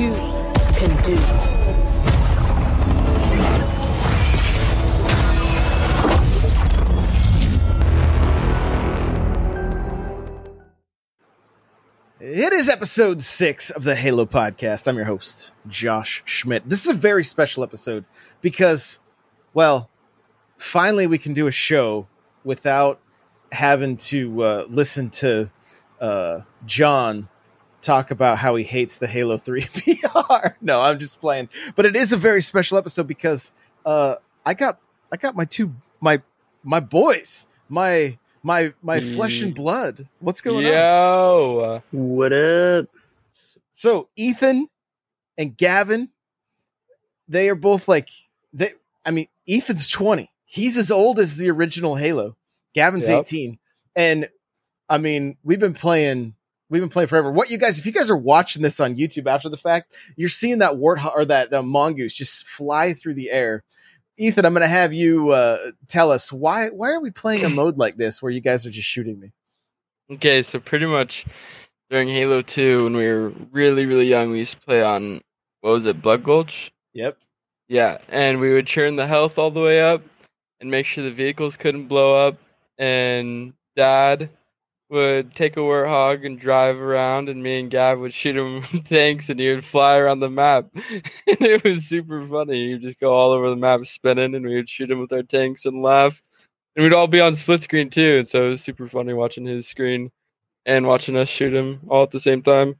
you can do. It is episode six of the Halo podcast. I'm your host, Josh Schmidt. This is a very special episode because, well, finally we can do a show without having to uh, listen to uh, John talk about how he hates the Halo 3 PR. no, I'm just playing. But it is a very special episode because uh, I got I got my two my my boys, my my my flesh and blood. What's going on? Yo, What up? So Ethan and Gavin, they are both like they. I mean, Ethan's twenty. He's as old as the original Halo. Gavin's Yep. eighteen, and I mean, we've been playing. We've been playing forever. What you guys, if you guys are watching this on YouTube after the fact, you're seeing that warthog or that uh, mongoose just fly through the air. Ethan, I'm going to have you uh, tell us why. Why are we playing a mode like this where you guys are just shooting me? okay, so pretty much during Halo 2, when we were really, really young, we used to play on what was it, Blood Gulch? Yep. Yeah, and we would churn the health all the way up and make sure the vehicles couldn't blow up. And Dad would take a warthog and drive around, and me and Gav would shoot him tanks, and he would fly around the map. and it was super funny. He'd just go all over the map spinning, and we would shoot him with our tanks and laugh. And we'd all be on split screen too, and so it was super funny watching his screen and watching us shoot him all at the same time.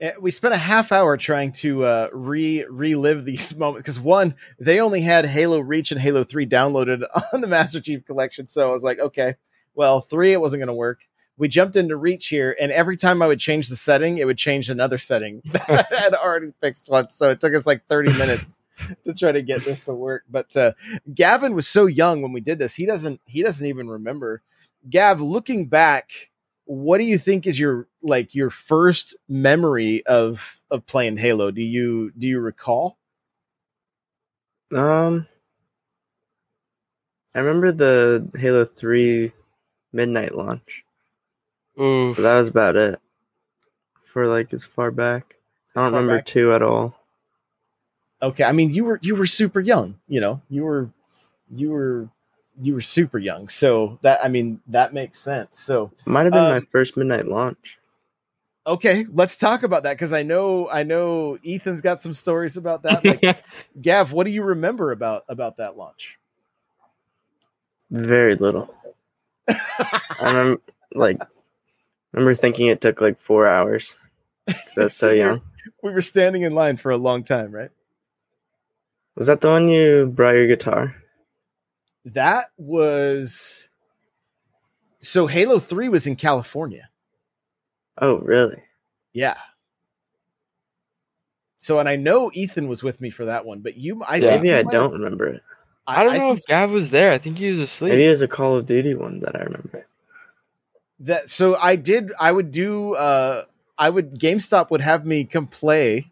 Eh, we spent a half hour trying to uh, re relive these moments because one, they only had Halo Reach and Halo Three downloaded on the Master Chief Collection, so I was like, okay, well, three it wasn't going to work. We jumped into Reach here, and every time I would change the setting, it would change another setting that I had already fixed once. So it took us like thirty minutes to try to get this to work. But uh, Gavin was so young when we did this; he doesn't he doesn't even remember. Gav, looking back, what do you think is your like your first memory of of playing Halo? Do you do you recall? Um, I remember the Halo 3 midnight launch. But that was about it. For like as far back. I don't remember back. 2 at all. Okay, I mean you were you were super young, you know. You were you were you were super young. So that I mean that makes sense. So Might have been my Um, first midnight launch. okay, let's talk about that because I know I know Ethan's got some stories about that. Like Gav, what do you remember about about that launch? Very little. I remember like remember thinking it took like 4 hours. I was so 'Cause we were- young. we were standing in line for a long time, right? Was that the one you brought your guitar? That was so Halo 3 was in California. Oh, really? Yeah. So and I know Ethan was with me for that one, but you I Yeah. Maybe I don't remember it. I don't know think if Gav was there. I think he was asleep. Maybe it was a Call of Duty one that I remember. That so I did I would do uh I would GameStop would have me come play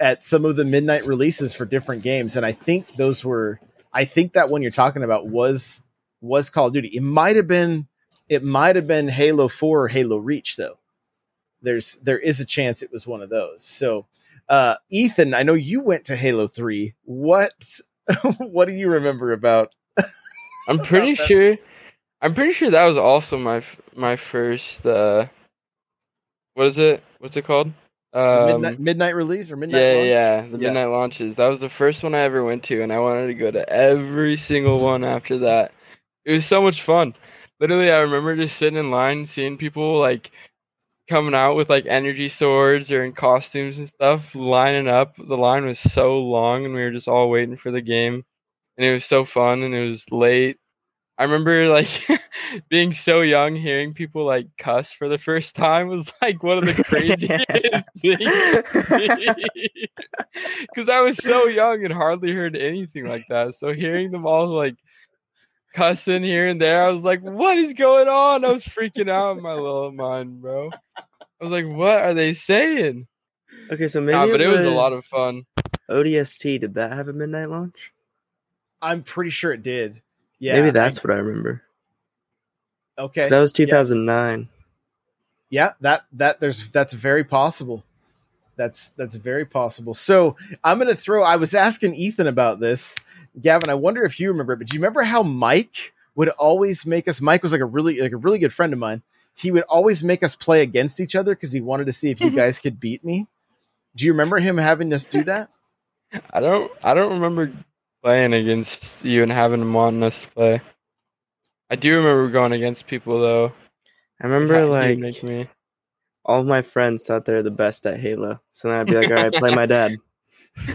at some of the midnight releases for different games and I think those were I think that one you're talking about was was Call of Duty. It might have been it might have been Halo 4 or Halo Reach though. There's there is a chance it was one of those. So uh Ethan, I know you went to Halo 3. What what do you remember about I'm pretty sure. I'm pretty sure that was also my my first. uh What is it? What's it called? Um, midnight, midnight release or midnight yeah, launch? yeah, the Yeah. midnight launches. That was the first one I ever went to, and I wanted to go to every single one after that. It was so much fun. Literally, I remember just sitting in line, seeing people like coming out with like energy swords or in costumes and stuff, lining up. The line was so long, and we were just all waiting for the game, and it was so fun, and it was late. I remember like being so young, hearing people like cuss for the first time was like one of the craziest things because I was so young and hardly heard anything like that. So hearing them all like cussing here and there, I was like, "What is going on?" I was freaking out in my little mind, bro. I was like, "What are they saying?" Okay, so ah, maybe Nah, but it, it was a lot of fun. ODST. Did that have a midnight launch? I'm pretty sure it did. Yeah. maybe that's what I remember. Okay, That was 2009. yeah, that that there's that's very possible. That's that's very possible. So I'm gonna throw. I was asking Ethan about this, Gavin. I wonder if you remember, but do you remember how Mike would always make us? Mike was like a really like a really good friend of mine. He would always make us play against each other because he wanted to see if you Mhm. guys could beat me. Do you remember him having us do that? I don't I don't remember playing against you and having them wanting us to play. I do remember going against people though. I remember You'd like make me. all of my friends thought they were the best at Halo. So then I'd be like, all right, play my dad.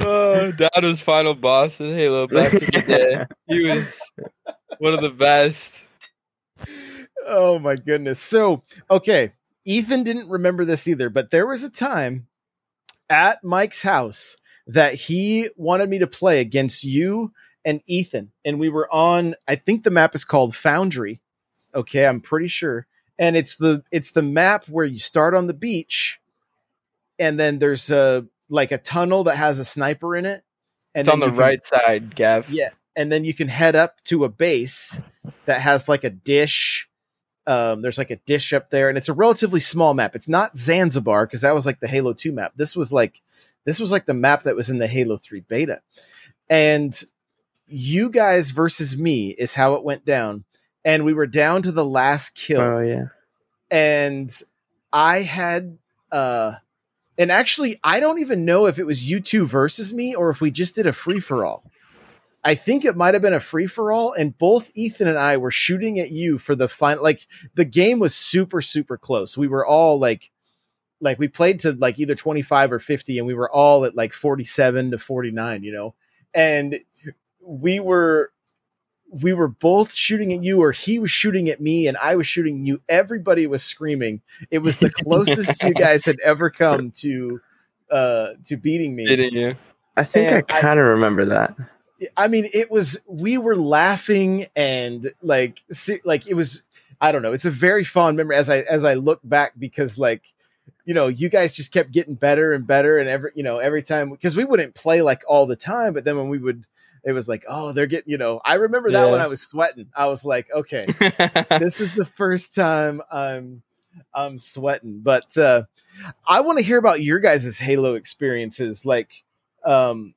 oh, Dad was final boss in Halo back in the day. He was one of the best. Oh my goodness. So, okay, Ethan didn't remember this either, but there was a time at Mike's house that he wanted me to play against you and Ethan. And we were on, I think the map is called Foundry. Okay, I'm pretty sure. And it's the it's the map where you start on the beach and then there's a like a tunnel that has a sniper in it. And It's on the can- right side, Gav. yeah, and then you can head up to a base that has like a dish. Um, there's like a dish up there, and it's a relatively small map. It's not Zanzibar because that was like the Halo Two map. This was like this was like the map that was in the Halo Three beta, and you guys versus me is how it went down. And we were down to the last kill Oh yeah. and I had uh and actually I don't even know if it was you two versus me or if we just did a free for all. I think it might have been a free for all and both Ethan and I were shooting at you for the final like the game was super super close. We were all like like we played to like either 25 or 50 and we were all at like 47 to 49, you know. And we were we were both shooting at you or he was shooting at me and I was shooting you. Everybody was screaming. It was the closest you guys had ever come to uh to beating me. Beating you. I think And I I- kind of remember that. I mean, it was we were laughing and like se- like it was I don't know. It's a very fond memory as I as I look back because like you know you guys just kept getting better and better and every you know every time because we wouldn't play like all the time, but then when we would, it was like oh they're getting you know I remember that when I was sweating. I was like okay this is the first time I'm I'm sweating. But uh I want to hear about your guys' Halo experiences. Like um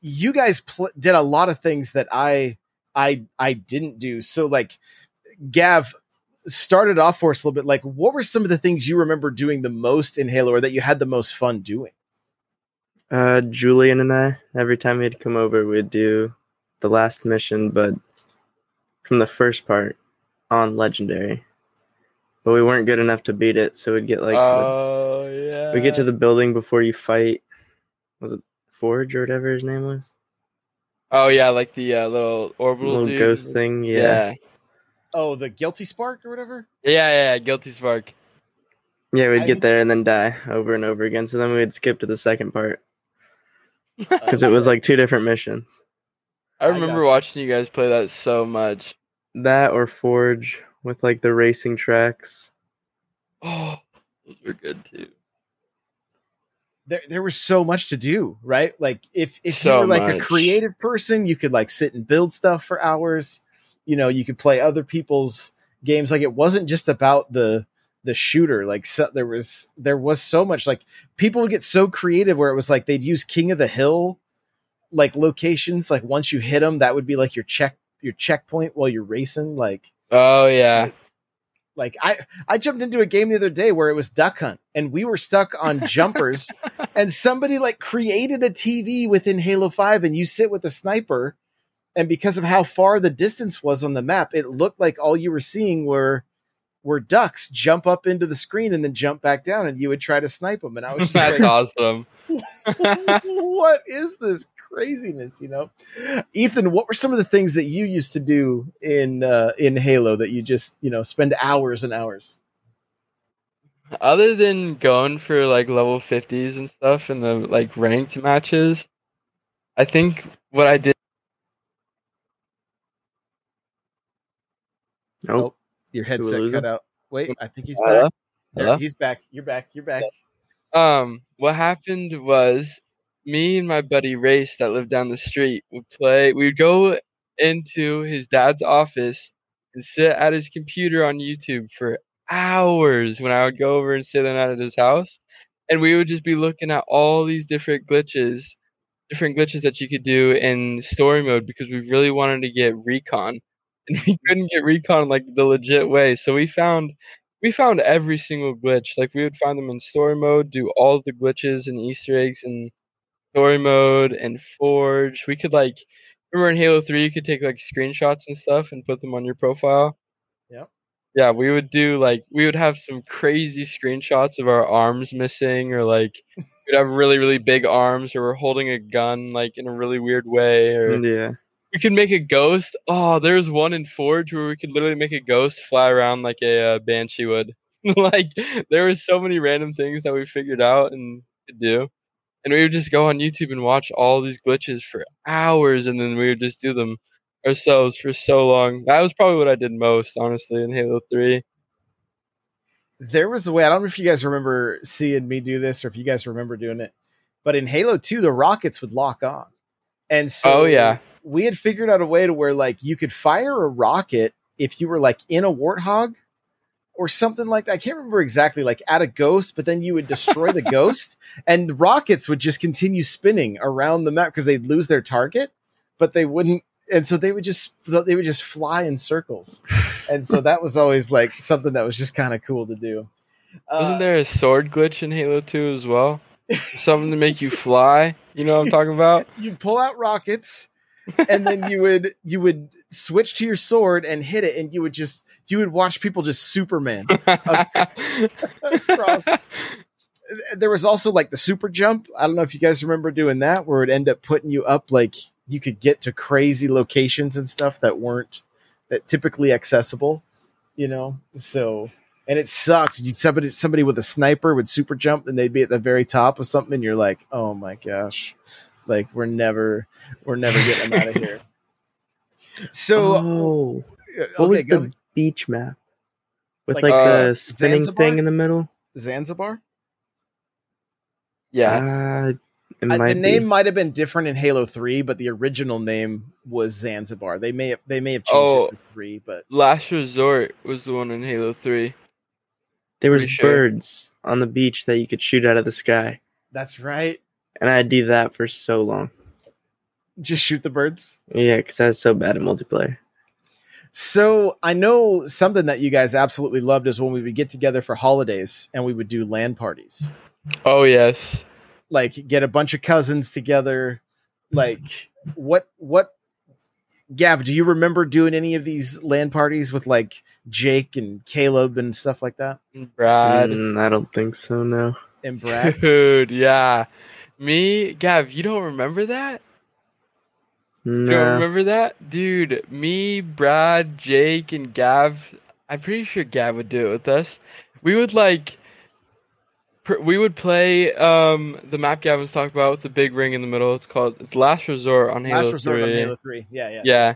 you guys pl- did a lot of things that I I I didn't do. So like Gav started off for us a little bit like what were some of the things you remember doing the most in Halo or that you had the most fun doing? Uh, Julian and I, every time he'd come over, we'd do the last mission, but from the first part on Legendary. But we weren't good enough to beat it, so we'd get like to oh yeah. the, we get to the building before you fight. Was it Forge or whatever his name was? Oh yeah, like the uh, little orbital Little dude. ghost thing. Yeah. Yeah. Oh, the guilty spark or whatever? yeah, yeah, yeah. Guilty spark. Yeah, we'd I- get there and then die over and over again. So then we'd skip to the second part because it was like two different missions. I I remember gotcha. watching you guys play that so much. That or Forge with like the racing tracks. Oh, those were good too. there there was so much to do, right? Like if if So you were like a creative person, you could like sit and build stuff for hours. You know, you could play other people's games. Like it wasn't just about the the shooter. Like so, there was there was so much. Like people would get so creative where it was like they'd use King of the Hill like locations. Like once you hit them, that would be like your check your checkpoint while you're racing. Like Oh yeah. like I I jumped into a game the other day where it was duck hunt and we were stuck on jumpers and somebody like created a TV within Halo 5 and you sit with a sniper and because of how far the distance was on the map it looked like all you were seeing were were ducks jump up into the screen and then jump back down and you would try to snipe them and I was just That's like awesome. what is this craziness you know? Ethan what were some of the things that you used to do in uh in halo that you just you know spend hours and hours? Other than going for like level 50s and stuff in the like ranked matches, I think what I did Oh, your headset cut out. Wait i think he's Hello? back. There, he's back. You're back. You're back. Um, what happened was me and my buddy Race that lived down the street would play. We'd go into his dad's office and sit at his computer on YouTube for hours when I would go over and stay the night at his house, and we would just be looking at all these different glitches, different glitches that you could do in story mode because we really wanted to get recon, and we couldn't get recon like the legit way. So we found we found every single glitch. Like we would find them in story mode, do all the glitches and Easter eggs in story mode and Forge. We could like remember in Halo Three, you could take like screenshots and stuff and put them on your profile. Yeah. Yeah, we would do like we would have some crazy screenshots of our arms missing, or like we'd have really really big arms, or we're holding a gun like in a really weird way, or mm, Yeah. We could make a ghost. Oh, there's one in Forge where we could literally make a ghost fly around like a uh, banshee would. like there were so many random things that we figured out and could do, and we would just go on YouTube and watch all these glitches for hours, and then we would just do them ourselves for so long. That was probably what I did most, honestly, in Halo Three. there was a way i don't know if you guys remember seeing me do this or if you guys remember doing it but in halo 2 the rockets would lock on and so Oh, yeah. We had figured out a way to where like you could fire a rocket if you were like in a warthog or something like that i can't remember exactly like at a ghost but then you would destroy the ghost and rockets would just continue spinning around the map because they'd lose their target but they wouldn't and so they would just they would just fly in circles and so that was always like something that was just kind of cool to do Wasn't Uh, there a sword glitch in Halo Two as well? Something to make you fly. You know what I'm talking about? you'd pull out rockets and then you would you would switch to your sword and hit it and you would just you would watch people just superman. Across. there was also like the super jump. I don't know if you guys remember doing that where it end up putting you up like you could get to crazy locations and stuff that weren't that typically accessible you know? So and it sucked. You somebody somebody with a sniper would super jump and they'd be at the very top of something and you're like oh my gosh like we're never we're never getting them out of here so oh, uh, what was okay, go- the beach map with Like, like, uh, the spinning Zanzibar? thing in the middle? zanzibar yeah. Uh, it might the name might have been different in Halo Three, but the original name was Zanzibar. They may have they may have changed Oh. it for three, but Last Resort was the one in Halo 3. There was pretty sure. birds on the beach that you could shoot out of the sky, that's right. And I'd do that for so long. Just shoot the birds. Yeah, because I was so bad at multiplayer. So I know something that you guys absolutely loved is when we would get together for holidays and we would do LAN parties. Oh, yes. Like get a bunch of cousins together. Like what what Gav, do you remember doing any of these LAN parties with like Jake and Caleb and stuff like that? Brad. Mm, I don't think so. No. And Brad? Dude, yeah. Me, Gav, you don't remember that? You don't No. remember that? Dude, me, Brad, Jake, and Gav, I'm pretty sure Gav would do it with us. We would like, pr- we would play um the map Gavin was talking about with the big ring in the middle. It's called, it's Last Resort on Halo Last resort 3. on Halo 3. Yeah, yeah. Yeah.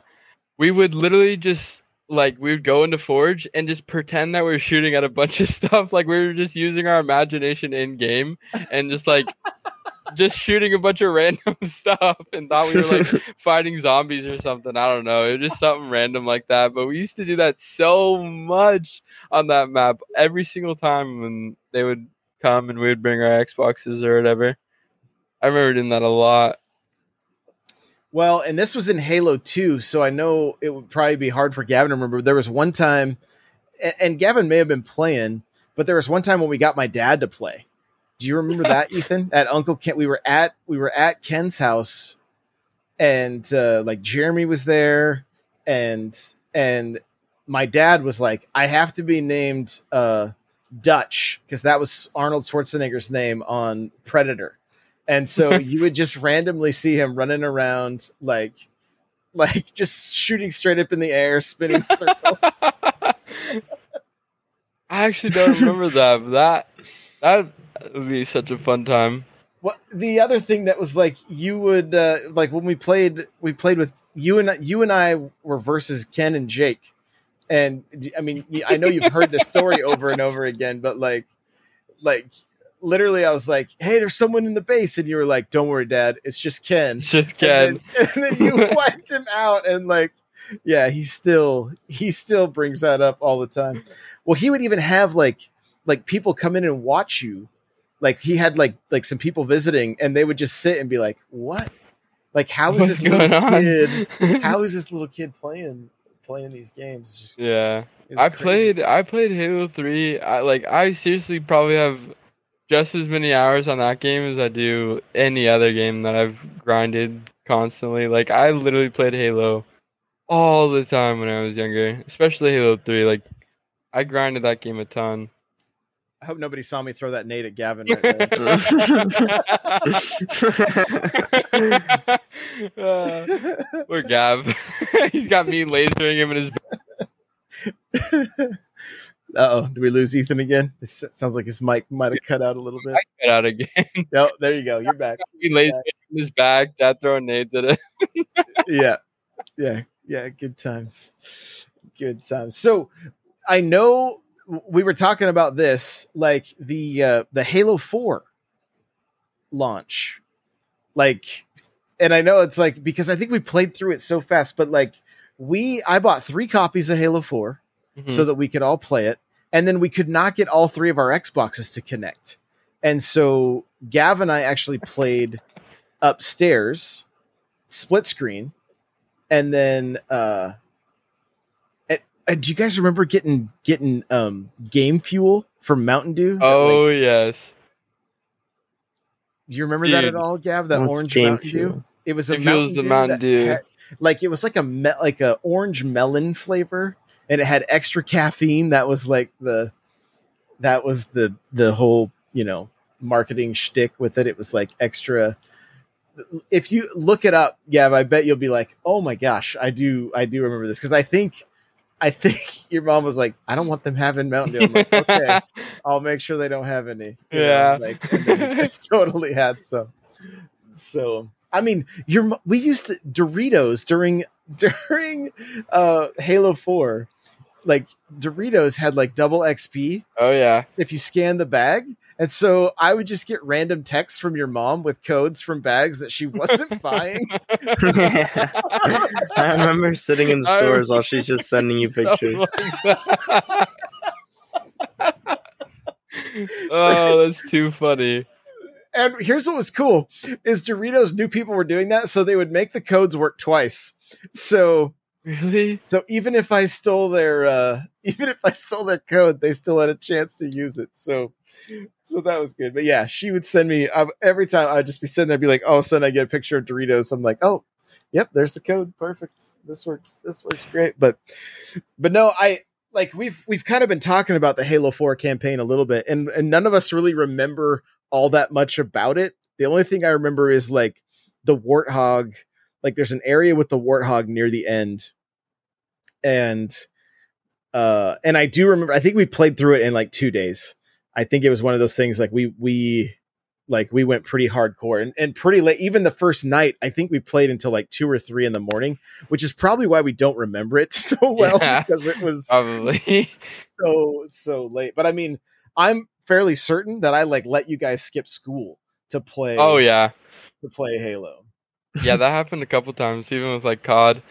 We would literally just like we would go into Forge and just pretend that we are shooting at a bunch of stuff. Like we were just using our imagination in game and just like just shooting a bunch of random stuff and thought we were like fighting zombies or something. I don't know. It was just something random like that. But we used to do that so much on that map every single time when they would come and we would bring our Xboxes or whatever. I remember doing that a lot. Well, and this was in Halo 2, so I know it would probably be hard for Gavin to remember. There was one time, and Gavin may have been playing, but there was one time when we got my dad to play. Do you remember that, Ethan? At Uncle Ken, we were at we were at Ken's house, and uh, like Jeremy was there, and and my dad was like, "I have to be named uh, Dutch because that was Arnold Schwarzenegger's name on Predator." and so you would just randomly see him running around like like just shooting straight up in the air spinning circles I actually don't remember that. But that that would be such a fun time. well the other thing that was like you would uh like when we played we played with you and you and i were versus ken and jake and i mean i know you've heard this story over and over again but like like literally i was like hey there's someone in the base and you were like don't worry dad it's just ken It's just And Ken. then, and then you wiped him out and like yeah, he still he still brings that up all the time. Well, he would even have like like people come in and watch you. Like he had like like some people visiting, and they would just sit and be like, "What? Like how is What's this little on? kid? How is this little kid playing playing these games?" Just, yeah. I crazy. played I played Halo 3. I like I seriously probably have just as many hours on that game as I do any other game that I've grinded constantly. Like I literally played Halo all the time when I was younger, especially Halo 3. Like I grinded that game a ton. I hope nobody saw me throw that nade at Gavin right there. uh, poor Gav. He's got me lasering him in his Uh oh, do we lose Ethan again? It sounds like his mic might have cut out a little bit. back out again. No, there you go. You're back. he lasers him in his bag, dad throwing nades at it. yeah, yeah, yeah. Good times, good times. So I know we were talking about this, like the uh, the Halo Four launch, like, and I know it's like because I think we played through it so fast, but like we, I bought three copies of Halo Four Hmm. so that we could all play it, and then we could not get all three of our Xboxes to connect, and so Gav and I actually played upstairs, split screen, and then uh and, and do you guys remember getting getting um game fuel from Mountain Dew? That, like- oh yes. do you remember that at all, Gav? That What's orange Game Mountain Dew? Fuel? It was a Game Fuel Mountain is the Dew Mountain Dew. had- like it was like a me- like a orange melon flavor, and it had extra caffeine. That was like the that was the the whole you know marketing shtick with it. It was like extra. If you look it up, Gav, I bet you'll be like, "Oh my gosh, I do, I do remember this." Because I think, I think your mom was like, "I don't want them having Mountain Dew." I'm like, "Okay, I'll make sure they don't have any." you know, Yeah. like and then it's totally had some. So I mean, your we used to Doritos during during uh Halo Four, like Doritos had like double XP oh yeah. if you scan the bag. And so I would just get random texts from your mom with codes from bags that she wasn't buying. I remember sitting in the I stores while she's just sending you pictures. like oh, that's too funny. And here's what was cool is Doritos knew people were doing that, so they would make the codes work twice. So Really? So even if I stole their uh even if I stole their code, they still had a chance to use it. So so that was good. But yeah, she would send me uh, every time I'd just be sitting there be like, "Oh, sudden I get a picture of Doritos." I'm like, "Oh, yep, there's the code. Perfect. This works. This works great." But but no, I like we've we've kind of been talking about the Halo 4 campaign a little bit and and none of us really remember all that much about it. The only thing I remember is like the warthog like there's an area with the warthog near the end and uh and i do remember i think we played through it in like two days i think it was one of those things like we we like we went pretty hardcore and, and pretty late even the first night i think we played until like two or three in the morning which is probably why we don't remember it so well Yeah. because it was Probably. so so late but i mean i'm fairly certain that i like let you guys skip school to play oh yeah. to play halo Yeah, that happened a couple times, even with like COD.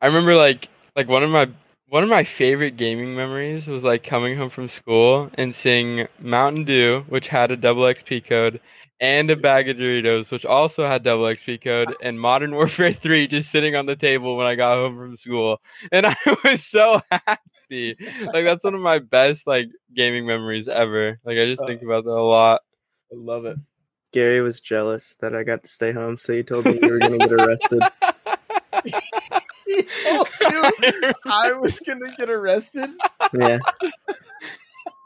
I remember like like one of my one of my favorite gaming memories was like coming home from school and seeing Mountain Dew, which had a double XP code, and a bag of Doritos, which also had double XP code, and Modern Warfare 3 just sitting on the table when I got home from school. And I was so happy. Like that's one of my best like gaming memories ever. Like I just uh, think about that a lot. i love it Gary was jealous that I got to stay home, so he told me you were going to get arrested. he told you I was gonna get arrested. Yeah,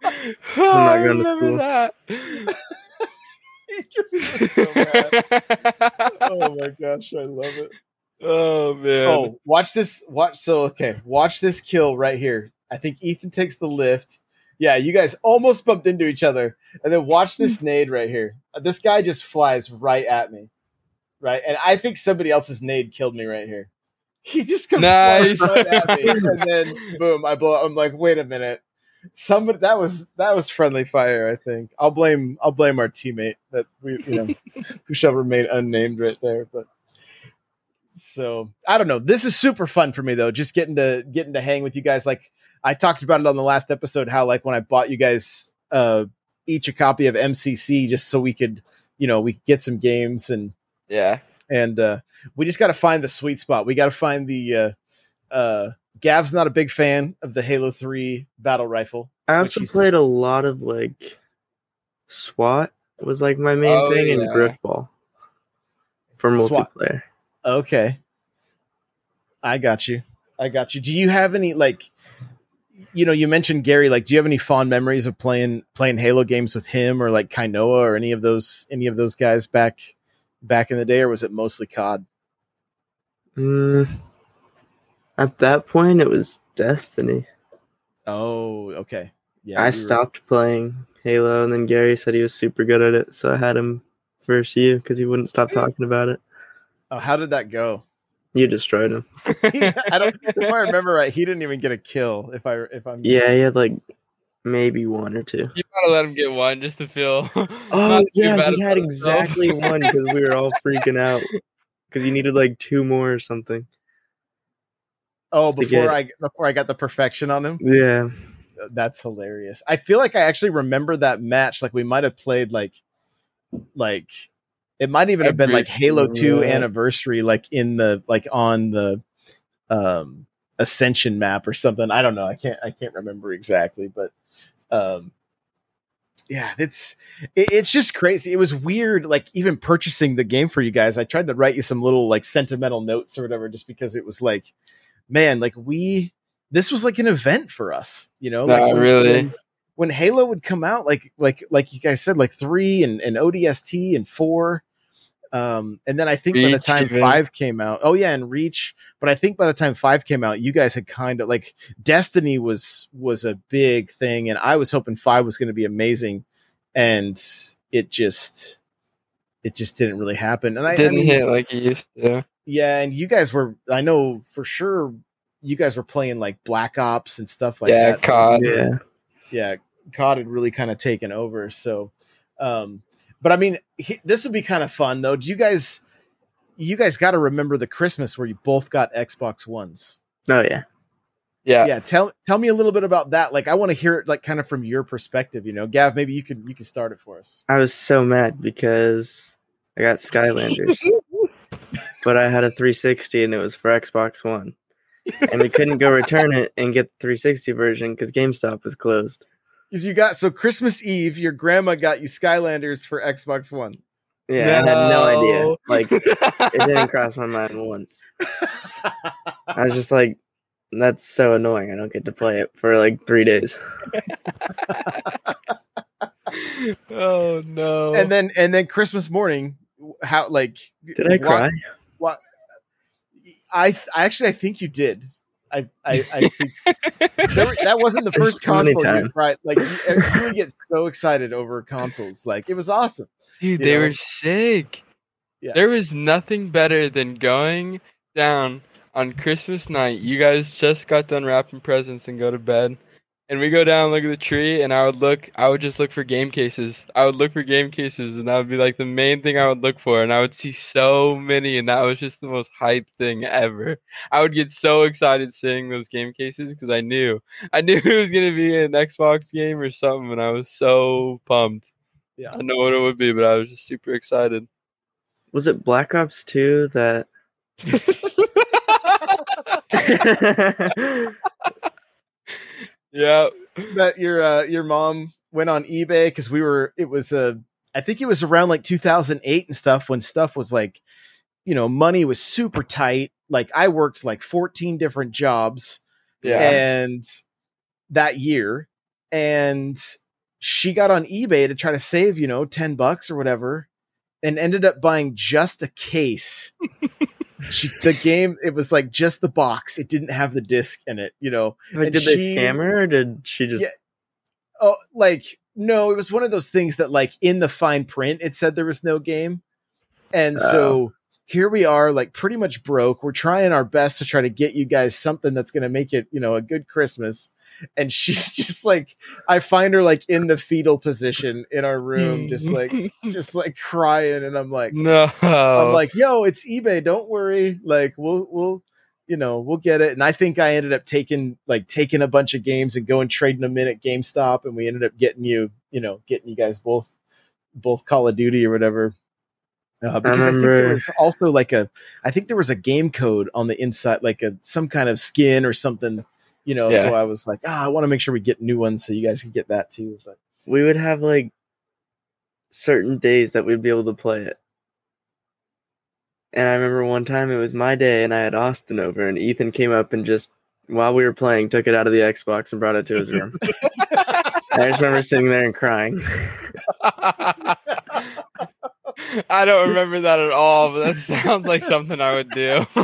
I'm not going to school. That. Because he was so. Oh my gosh, I love it. oh man. Oh, watch this. Watch. So okay, watch this kill right here. I think Ethan takes the lift. Yeah, you guys almost bumped into each other, and then watch this nade right here. This guy just flies right at me, right, and I think somebody else's nade killed me right here. He just comes Nice. right at me, and then boom, I blow. I'm like, wait a minute. Somebody that was that was friendly fire. I think I'll blame I'll blame our teammate that we you know who shall remain unnamed right there. But so I don't know. This is super fun for me though. Just getting to getting to hang with you guys. Like I talked about it on the last episode. How like when I bought you guys uh each a copy of MCC just so we could you know we get some games and Yeah. And uh we just got to find the sweet spot. We got to find the uh uh Gav's not a big fan of the Halo 3 battle rifle. I Which also played a lot of like SWAT was like my main Oh, thing and yeah. Grifball for SWAT. multiplayer. Okay. I got you. I got you. Do you have any like you know, you mentioned Gary, like do you have any fond memories of playing playing Halo games with him or like Kainoa or any of those any of those guys back back in the day or was it mostly COD? Mm, at that point, it was Destiny. Oh, okay. Yeah. I you were- stopped playing Halo, and then Gary said he was super good at it, so I had him versus you because he wouldn't stop talking about it. Oh, how did that go? You destroyed him. I don't if I remember right, he didn't even get a kill if I if I'm Yeah, he had like maybe one or two. You gotta let him get one just to feel. Oh yeah, bad he had about himself. exactly one because we were all freaking out because you needed like two more or something. Oh, before get- I before I got the perfection on him. Yeah, That's hilarious. I feel like I actually remember that match. Like we might have played like like it might even have been like Halo 2 Yeah. anniversary, like in the like on the um ascension map or something. I don't know. I can't I can't remember exactly, but um yeah, it's it, it's just crazy. It was weird, like even purchasing the game for you guys. I tried to write you some little like sentimental notes or whatever, just because it was like, man, like we this was like an event for us, you know? Not like when- really. when- when Halo would come out, like like like you guys said, like three and, and ODST and four. Um, and then I think by the time even. five came out, oh yeah, and Reach. But I think by the time five came out, you guys had kind of like Destiny was was a big thing, and I was hoping five was going to be amazing, and it just it just didn't really happen. And I, I Didn't mean, hit like he used to. yeah, and you guys were, I know for sure, you guys were playing like Black Ops and stuff like yeah, that. COD. yeah. yeah, COD had really kind of taken over. So, um, but I mean, he, this would be kind of fun though. Do you guys, you guys got to remember the Christmas where you both got Xbox Ones? Oh yeah. Yeah. Yeah, tell tell me a little bit about that. Like, I want to hear it, like, kind of from your perspective. You know, Gav, maybe you could you could start it for us. I was so mad because I got Skylanders, but I had a 360 and it was for Xbox One, and we couldn't go return it and get the 360 version because GameStop was closed. Because you got so Christmas Eve, your grandma got you Skylanders for Xbox One. Yeah, I had no idea. Like it didn't cross my mind once. I was just like, that's so annoying. I don't get to play it for like three days. oh no. and then and then Christmas morning, how like Did I wa- cry? wa- I th- I actually I think you did. I I, I think there that wasn't the first console you times. right. Like you, you would get so excited over consoles. Like it was awesome. Dude, you they know? were sick. Yeah. There was nothing better than going down on Christmas night. You guys just got done wrapping presents and go to bed. And we go down, look at the tree, and I would look, I would just look for game cases. I would look for game cases, and that would be like the main thing I would look for. And I would see so many, and that was just the most hype thing ever. I would get so excited seeing those game cases because I knew, I knew it was going to be an Xbox game or something, and I was so pumped. Yeah. I know what it would be, but I was just super excited. Was it Black Ops 2 that? Yeah. that your uh, your mom went on eBay because we were it was uh, I think it was around like 2008 and stuff when stuff was like you know money was super tight like I worked like 14 different jobs Yeah. and that year and she got on eBay to try to save you know 10 bucks or whatever and ended up buying just a case she the game it was like just the box it didn't have the disc in it you know like, did they she- scam her or did she just? Yeah. oh like no it was one of those things that like in the fine print it said there was no game and so oh. here we are, like pretty much broke. We're trying our best to try to get you guys something that's going to make it, you know, a good Christmas. And she's just like, I find her like in the fetal position in our room, just like, just like crying. And I'm like, no. I'm like, yo, it's eBay. Don't worry. Like, we'll, we'll, you know, we'll get it. And I think I ended up taking like taking a bunch of games and going trading them in at GameStop, and we ended up getting you, you know, getting you guys both, both Call of Duty or whatever. Uh, because I, think there was also like a, I think there was a game code on the inside, like a some kind of skin or something, you know. Yeah. So I was like, ah, I want to make sure we get new ones so you guys can get that too. But we would have like certain days that we'd be able to play it. And I remember one time it was my day and I had Austin over and Ethan came up and just while we were playing took it out of the Xbox and brought it to his room. I just remember sitting there and crying. I don't remember that at all, but that sounds like something I would do.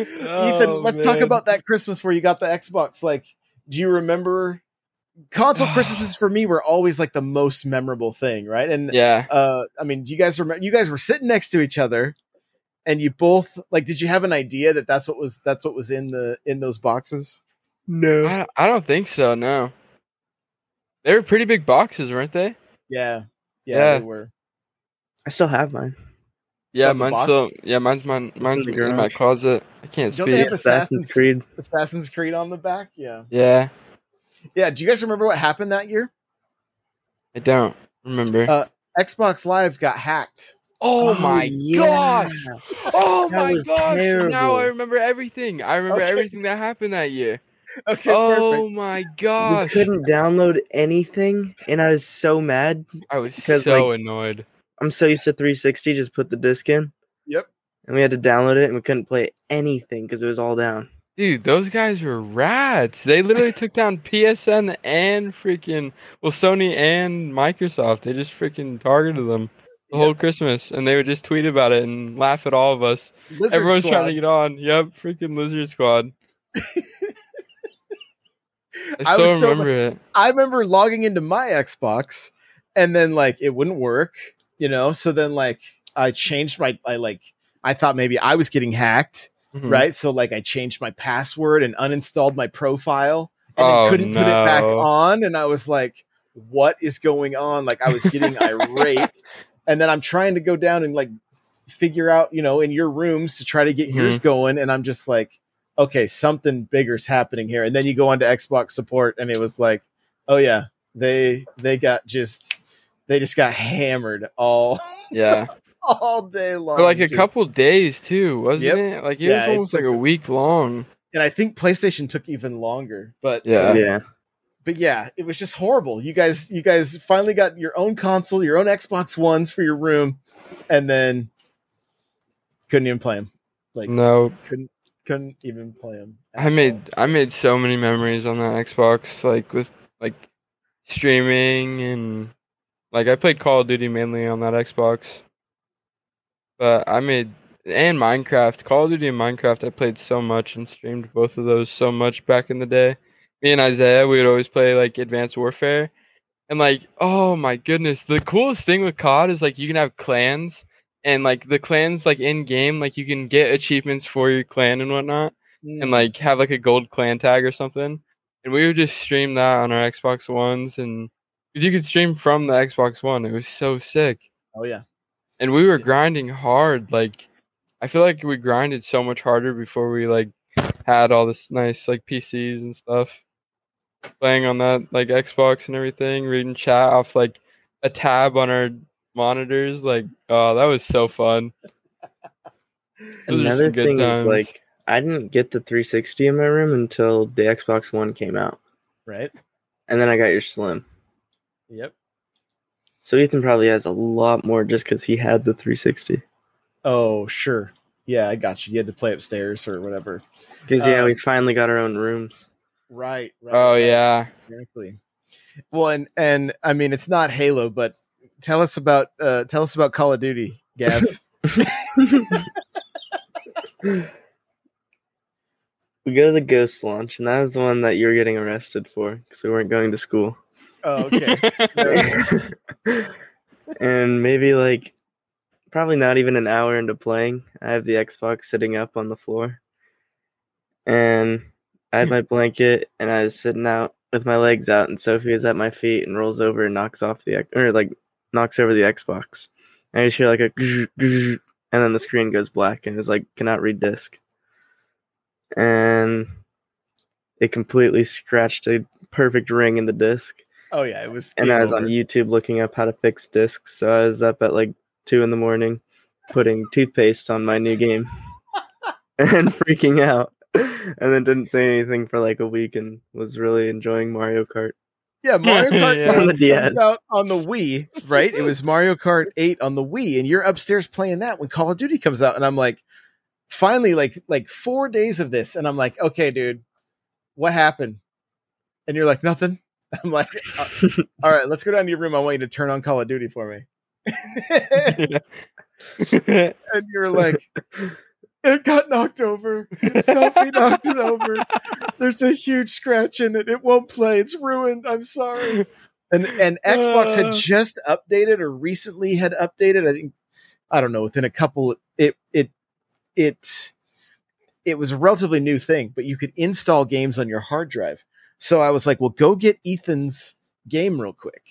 Ethan, Oh, let's talk about that Christmas where you got the Xbox. Like, do you remember console Christmases for me were always like the most memorable thing, right? And Yeah. uh I mean, do you guys remember you guys were sitting next to each other and you both like did you have an idea that that's what was that's what was in the in those boxes? No. I, I don't think so, no. They were pretty big boxes, weren't they? Yeah. Yeah, Yeah. they were. I still have mine. Yeah, mine's still yeah, mine's mine mine's the in my closet. I can't Don't they have Assassin's Assassin's Creed. Assassin's Creed on the back? Yeah. Yeah. Yeah, do you guys remember what happened that year? I don't remember. Uh, Xbox Live got hacked. oh, my gosh. Oh That my was gosh. Now. I remember everything. I remember Okay. everything that happened that year. Okay, oh perfect. my We couldn't download anything and I was so mad. I was because, so like, annoyed. I'm so used to 360, just put the disc in. Yep. And we had to download it and we couldn't play anything because it was all down. Dude, those guys were rats. They literally took down PSN and freaking well Sony and Microsoft. They just freaking targeted them the Yep. whole Christmas, and they would just tweet about it and laugh at all of us. Lizard Everyone's Squad. trying to get on. Yep, freaking Lizard Squad. I I still was so remember it. I remember logging into my Xbox and then like it wouldn't work, you know. So then like I changed my I like I thought maybe I was getting hacked, Mhm. right? So like I changed my password and uninstalled my profile and Oh, couldn't put it back on and I was like what is going on? Like I was getting irate and then I'm trying to go down and like figure out, you know, in your rooms to try to get Mm-hmm. yours going and I'm just like okay, something bigger's happening here. And then you go onto Xbox support and it was like, oh yeah, they they got just they just got hammered all Yeah, all day long. for like a Just- couple days too, wasn't Yep. it? Like it Yeah, was it almost like took a a- week long. and I think PlayStation took even longer. But Yeah. uh, yeah. but yeah, it was just horrible. You guys you guys finally got your own console, your own Xbox Ones for your room, and then couldn't even play them. Like No, couldn't couldn't even play them. I made I made so many memories on that Xbox, like with like streaming and like I played Call of Duty mainly on that Xbox. But I made and Minecraft, Call of Duty and Minecraft. I played so much and streamed both of those so much back in the day. Me and Isaiah, we would always play like Advanced Warfare, and like oh my goodness, the coolest thing with COD is like you can have clans. And like the clans, like in game, like you can get achievements for your clan and whatnot Mm. and like have like a gold clan tag or something. And we would just stream that on our Xbox Ones and because you could stream from the Xbox One. It was so sick. oh yeah, And we were grinding hard. Like I feel like we grinded so much harder before we like had all this nice like PCs and stuff. Playing on that like Xbox and everything, reading chat off like a tab on our monitors. Like, oh, that was so fun. Those Another some good thing is like I didn't get the 360 in my room until the Xbox One came out, right. and then I got your Slim. Yep. So Ethan probably has a lot more just because he had the 360. Oh sure. Yeah, I got you. You had to play upstairs or whatever. Because yeah, Uh, we finally got our own rooms. Right. right Oh right. yeah. Exactly. Well, and and I mean, it's not Halo, but tell us about uh tell us about Call of Duty, Gav. We go to the Ghost launch, and that was the one that you were getting arrested for because we weren't going to school. Oh, okay. and maybe like probably not even an hour into playing. I have the Xbox sitting up on the floor, and I had my blanket, and I was sitting out with my legs out, and Sophie is at my feet and rolls over and knocks off the or like knocks over the Xbox. And I just hear like a and then the screen goes black and it's like cannot read disk. And it completely scratched a perfect ring in the disc. Oh yeah, it was. And I was over. on YouTube looking up how to fix discs. So I was up at like two in the morning putting toothpaste on my new game and freaking out. And then didn't say anything for like a week and was really enjoying Mario Kart. Yeah, Mario Kart Yeah. 8 On the DS. out on the Wii, right? It was Mario Kart 8 on the Wii, and you're upstairs playing that when Call of Duty comes out, and I'm like, finally, like like four days of this, and I'm like, okay, dude, what happened? And you're like, nothing. I'm like, "Uh, all right, let's go down to your room. I want you to turn on Call of Duty for me. and you're like, it got knocked over. Sophie knocked it over. There's a huge scratch in it. It won't play. It's ruined. I'm sorry. And and Xbox had Uh. just updated or recently had updated. I think I don't know within a couple. It it it it was a relatively new thing, but you could install games on your hard drive. So I was like, well, go get Ethan's game real quick.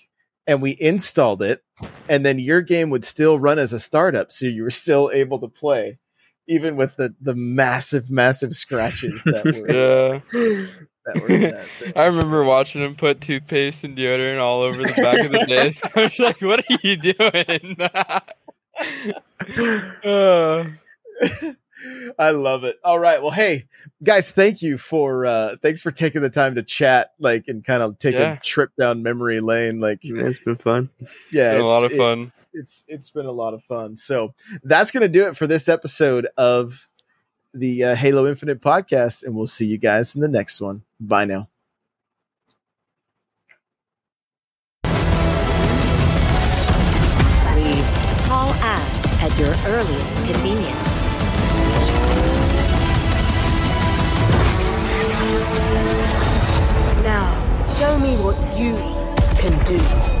And we installed it, and then your game would still run as a startup, so you were still able to play, even with the the massive, massive scratches that were yeah. that were that. I remember watching him put toothpaste and deodorant all over the back of the disc. I was like, "What are you doing?" Uh, I love it. All right. Well, hey guys, thank you for uh thanks for taking the time to chat, like and kind of take Yeah. a trip down memory lane. Like, it's been fun. yeah, been a lot of it- fun. it's it's been a lot of fun. So that's gonna do it for this episode of the uh, Halo Infinite podcast, and we'll see you guys in the next one. Bye now. Please call us at your earliest convenience. Show me what you can do.